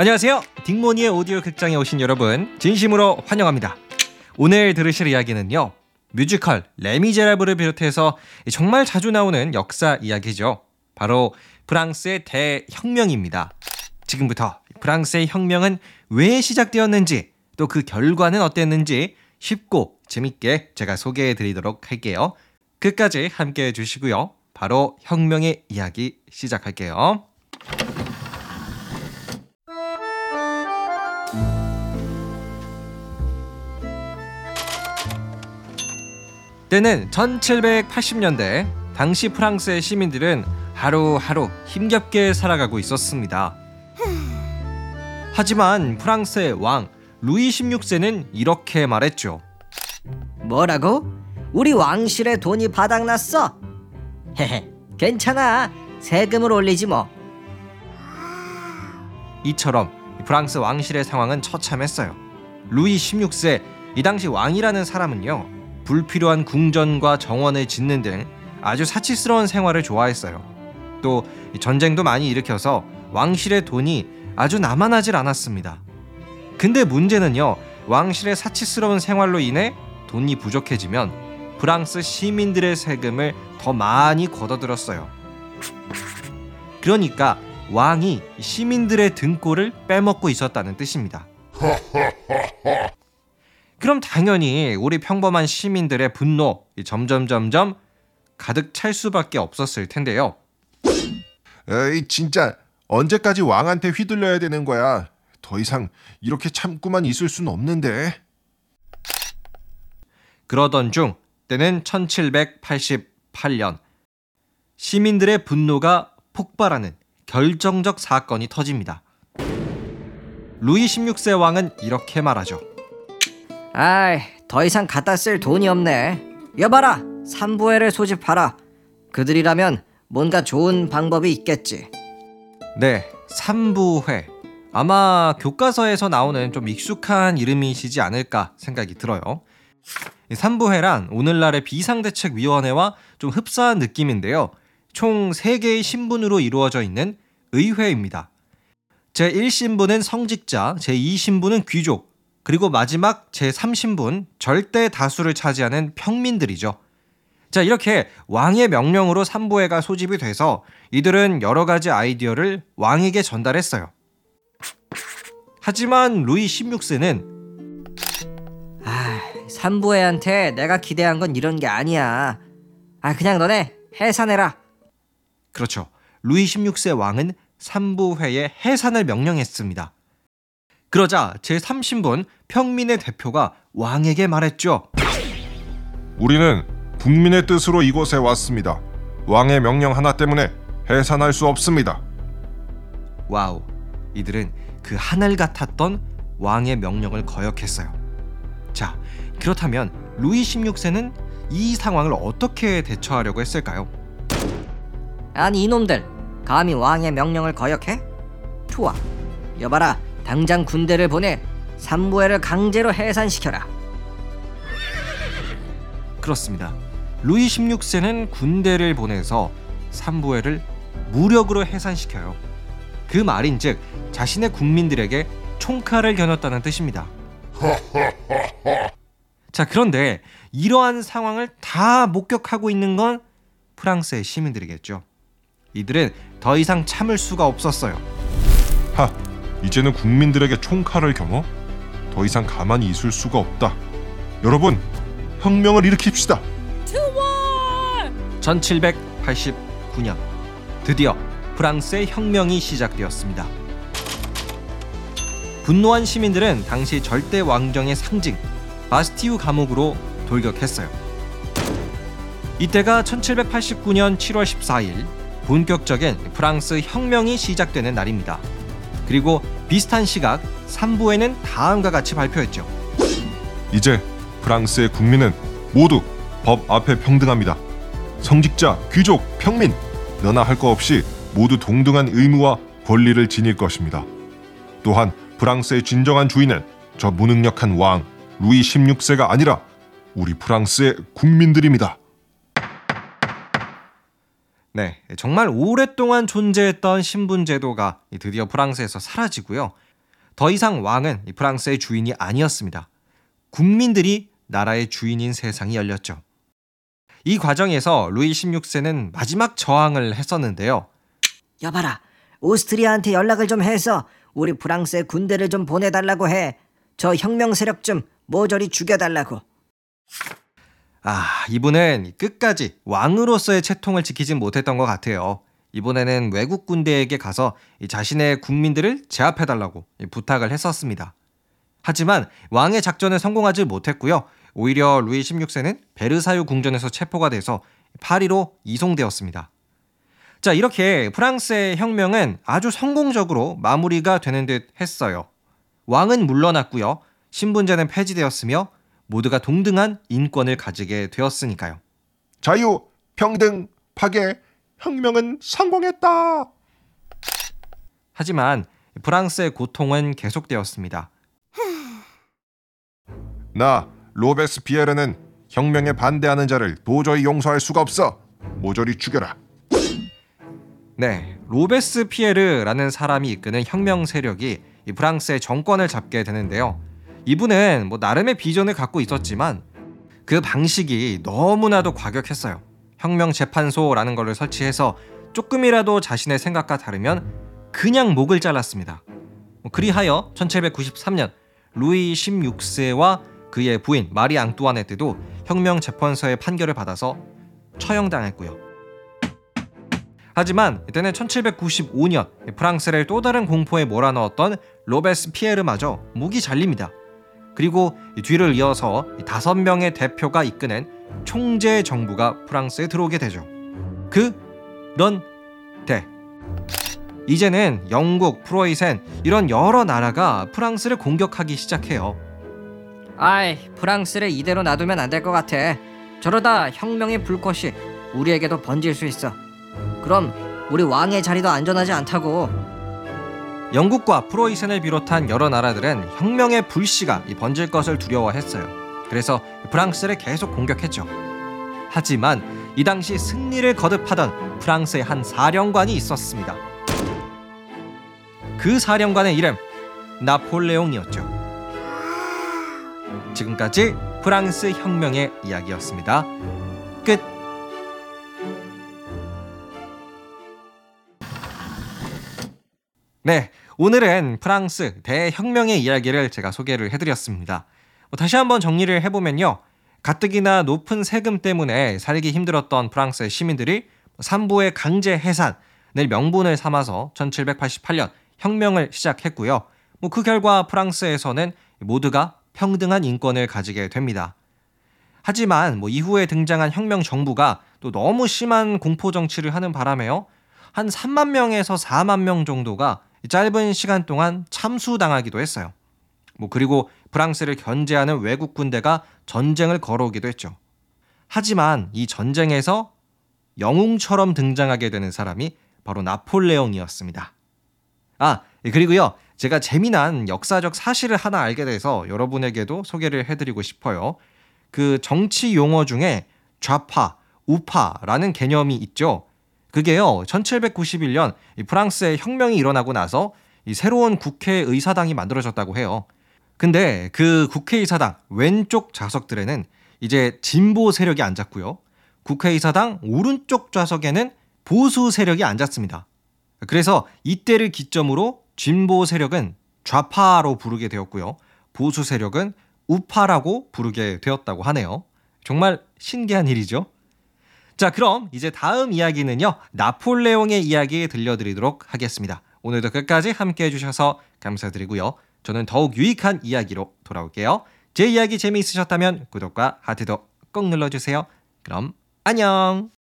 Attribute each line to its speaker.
Speaker 1: 안녕하세요. 딩모니의 오디오 극장에 오신 여러분 진심으로 환영합니다. 오늘 들으실 이야기는요. 뮤지컬 레미제라블을 비롯해서 정말 자주 나오는 역사 이야기죠. 바로 프랑스의 대혁명입니다. 지금부터 프랑스의 혁명은 왜 시작되었는지 또 그 결과는 어땠는지 쉽고 재밌게 제가 소개해 드리도록 할게요. 끝까지 함께 해 주시고요. 바로 혁명의 이야기 시작할게요. 때는 1780년대 당시 프랑스의 시민들은 하루하루 힘겹게 살아가고 있었습니다. 하지만 프랑스의 왕 루이 16세는 이렇게 말했죠.
Speaker 2: 뭐라고? 우리 왕실의 돈이 바닥났어? 헤헤, 괜찮아. 세금을 올리지 뭐.
Speaker 1: 이처럼 프랑스 왕실의 상황은 처참했어요. 루이 16세 이 당시 왕이라는 사람은요 불필요한 궁전과 정원을 짓는 등 아주 사치스러운 생활을 좋아했어요. 또 전쟁도 많이 일으켜서 왕실의 돈이 아주 남아나질 않았습니다. 근데 문제는요 왕실의 사치스러운 생활로 인해 돈이 부족해지면 프랑스 시민들의 세금을 더 많이 걷어들었어요. 그러니까 왕이 시민들의 등골을 빼먹고 있었다는 뜻입니다. 그럼 당연히 우리 평범한 시민들의 분노 점점 점점 가득 찰 수밖에 없었을 텐데요.
Speaker 3: 에이 진짜 언제까지 왕한테 휘둘려야 되는 거야? 더 이상 이렇게 참고만 있을 순 없는데.
Speaker 1: 그러던 중 때는 1788년 시민들의 분노가 폭발하는 결정적 사건이 터집니다. 루이 16세 왕은 이렇게 말하죠.
Speaker 2: 아이, 더 이상 갖다 쓸 돈이 없네. 여봐라, 삼부회를 소집하라. 그들이라면 뭔가 좋은 방법이 있겠지.
Speaker 1: 네, 삼부회. 아마 교과서에서 나오는 좀 익숙한 이름이시지 않을까 생각이 들어요. 이 삼부회란 오늘날의 비상대책위원회와 좀 흡사한 느낌인데요. 총 3개의 신분으로 이루어져 있는 의회입니다. 제1신분은 성직자, 제2신분은 귀족, 그리고 마지막 제3신분, 절대 다수를 차지하는 평민들이죠. 자, 이렇게 왕의 명령으로 삼부회가 소집이 돼서 이들은 여러 가지 아이디어를 왕에게 전달했어요. 하지만 루이 16세는
Speaker 2: 아, 삼부회한테 내가 기대한 건 이런 게 아니야. 아, 그냥 너네 해산해라.
Speaker 1: 그렇죠. 루이 16세 왕은 삼부회의 해산을 명령했습니다. 그러자 제3신분 평민의 대표가 왕에게 말했죠.
Speaker 3: 우리는 국민의 뜻으로 이곳에 왔습니다. 왕의 명령 하나 때문에 해산할 수 없습니다.
Speaker 1: wow. 이들은 그 하늘 같았던 왕의 명령을 거역했어요. 자, 그렇다면 루이 16세는 이 상황을 어떻게 대처하려고 했을까요?
Speaker 2: 아니 이놈들 감히 왕의 명령을 거역해? 좋아 여봐라 당장 군대를 보내 삼부회를 강제로 해산시켜라
Speaker 1: 그렇습니다. 루이 16세는 군대를 보내서 삼부회를 무력으로 해산시켜요. 그 말인즉 자신의 국민들에게 총칼을 겨눴다는 뜻입니다. 자, 그런데 이러한 상황을 다 목격하고 있는 건 프랑스의 시민들이겠죠. 이들은 더 이상 참을 수가 없었어요.
Speaker 3: 하, 이제는 국민들에게 총칼을 겨눠? 더 이상 가만히 있을 수가 없다. 여러분, 혁명을 일으킵시다.
Speaker 1: 1789년 드디어 프랑스의 혁명이 시작되었습니다. 분노한 시민들은 당시 절대 왕정의 상징 바스티우 감옥으로 돌격했어요. 이때가 1789년 7월 14일 본격적인 프랑스 혁명이 시작되는 날입니다. 그리고 비슷한 시각 3부에는 다음과 같이 발표했죠.
Speaker 3: 이제 프랑스의 국민은 모두 법 앞에 평등합니다. 성직자, 귀족, 평민 너나 할거 없이 모두 동등한 의무와 권리를 지닐 것입니다. 또한 프랑스의 진정한 주인은 저 무능력한 왕 루이 16세가 아니라 우리 프랑스의 국민들입니다.
Speaker 1: 네, 정말 오랫동안 존재했던 신분 제도가 드디어 프랑스에서 사라지고요. 더 이상 왕은 이 프랑스의 주인이 아니었습니다. 국민들이 나라의 주인인 세상이 열렸죠. 이 과정에서 루이 16세는 마지막 저항을 했었는데요.
Speaker 2: 여봐라, 오스트리아한테 연락을 좀 해서 우리 프랑스의 군대를 좀 보내달라고 해. 저 혁명 세력 좀 모조리 죽여달라고.
Speaker 1: 아, 이분은 끝까지 왕으로서의 채통을 지키진 못했던 것 같아요. 이번에는 외국 군대에게 가서 이 자신의 국민들을 제압해달라고 이 부탁을 했었습니다. 하지만 왕의 작전은 성공하지 못했고요. 오히려 루이 16세는 베르사유 궁전에서 체포가 돼서 파리로 이송되었습니다. 자, 이렇게 프랑스의 혁명은 아주 성공적으로 마무리가 되는 듯 했어요. 왕은 물러났고요. 신분제는 폐지되었으며 모두가 동등한 인권을 가지게 되었으니까요.
Speaker 3: 자유, 평등, 파괴, 혁명은 성공했다.
Speaker 1: 하지만 프랑스의 고통은 계속되었습니다.
Speaker 3: 나 로베스피에르는 혁명에 반대하는 자를 도저히 용서할 수가 없어. 모조리 죽여라.
Speaker 1: 네, 로베스피에르라는 사람이 이끄는 혁명 세력이 이 프랑스의 정권을 잡게 되는데요. 이분은 뭐 나름의 비전을 갖고 있었지만 그 방식이 너무나도 과격했어요. 혁명 재판소라는 것을 설치해서 조금이라도 자신의 생각과 다르면 그냥 목을 잘랐습니다. 뭐 그리하여 1793년 루이 16세와 그의 부인 마리 앙뚜아네트도 혁명 재판소의 판결을 받아서 처형당했고요. 하지만 이때는 1795년 프랑스를 또 다른 공포에 몰아넣었던 로베스피에르마저 목이 잘립니다. 그리고 이 뒤를 이어서 이 다섯 명의 대표가 이끄는 총재 정부가 프랑스에 들어오게 되죠. 그런데 이제는 영국, 프로이센 이런 여러 나라가 프랑스를 공격하기 시작해요.
Speaker 2: 아이, 프랑스를 이대로 놔두면 안 될 것 같아. 저러다 혁명의 불꽃이 우리에게도 번질 수 있어. 그럼 우리 왕의 자리도 안전하지 않다고.
Speaker 1: 영국과 프로이센을 비롯한 여러 나라들은 혁명의 불씨가 이 번질 것을 두려워했어요. 그래서 프랑스를 계속 공격했죠. 하지만 이 당시 승리를 거듭하던 프랑스의 한 사령관이 있었습니다. 그 사령관의 이름 나폴레옹이었죠. 지금까지 프랑스 혁명의 이야기였습니다. 네, 오늘은 프랑스 대혁명의 이야기를 제가 소개를 해드렸습니다. 뭐 다시 한번 정리를 해보면요. 가뜩이나 높은 세금 때문에 살기 힘들었던 프랑스의 시민들이 삼부의 강제 해산을 명분을 삼아서 1788년 혁명을 시작했고요. 뭐 그 결과 프랑스에서는 모두가 평등한 인권을 가지게 됩니다. 하지만 뭐 이후에 등장한 혁명 정부가 또 너무 심한 공포 정치를 하는 바람에요. 한 3만 명에서 4만 명 정도가 짧은 시간 동안 참수당하기도 했어요. 뭐 그리고 프랑스를 견제하는 외국 군대가 전쟁을 걸어오기도 했죠. 하지만 이 전쟁에서 영웅처럼 등장하게 되는 사람이 바로 나폴레옹이었습니다. 아, 그리고요. 제가 재미난 역사적 사실을 하나 알게 돼서 여러분에게도 소개를 해드리고 싶어요. 그 정치 용어 중에 좌파, 우파라는 개념이 있죠. 그게요, 1791년 프랑스의 혁명이 일어나고 나서 이 새로운 국회의사당이 만들어졌다고 해요. 근데 그 국회의사당 왼쪽 좌석들에는 이제 진보 세력이 앉았고요. 국회의사당 오른쪽 좌석에는 보수 세력이 앉았습니다. 그래서 이때를 기점으로 진보 세력은 좌파로 부르게 되었고요. 보수 세력은 우파라고 부르게 되었다고 하네요. 정말 신기한 일이죠. 자, 그럼 이제 다음 이야기는요. 나폴레옹의 이야기 들려드리도록 하겠습니다. 오늘도 끝까지 함께 해주셔서 감사드리고요. 저는 더욱 유익한 이야기로 돌아올게요. 제 이야기 재미있으셨다면 구독과 하트도 꼭 눌러주세요. 그럼 안녕!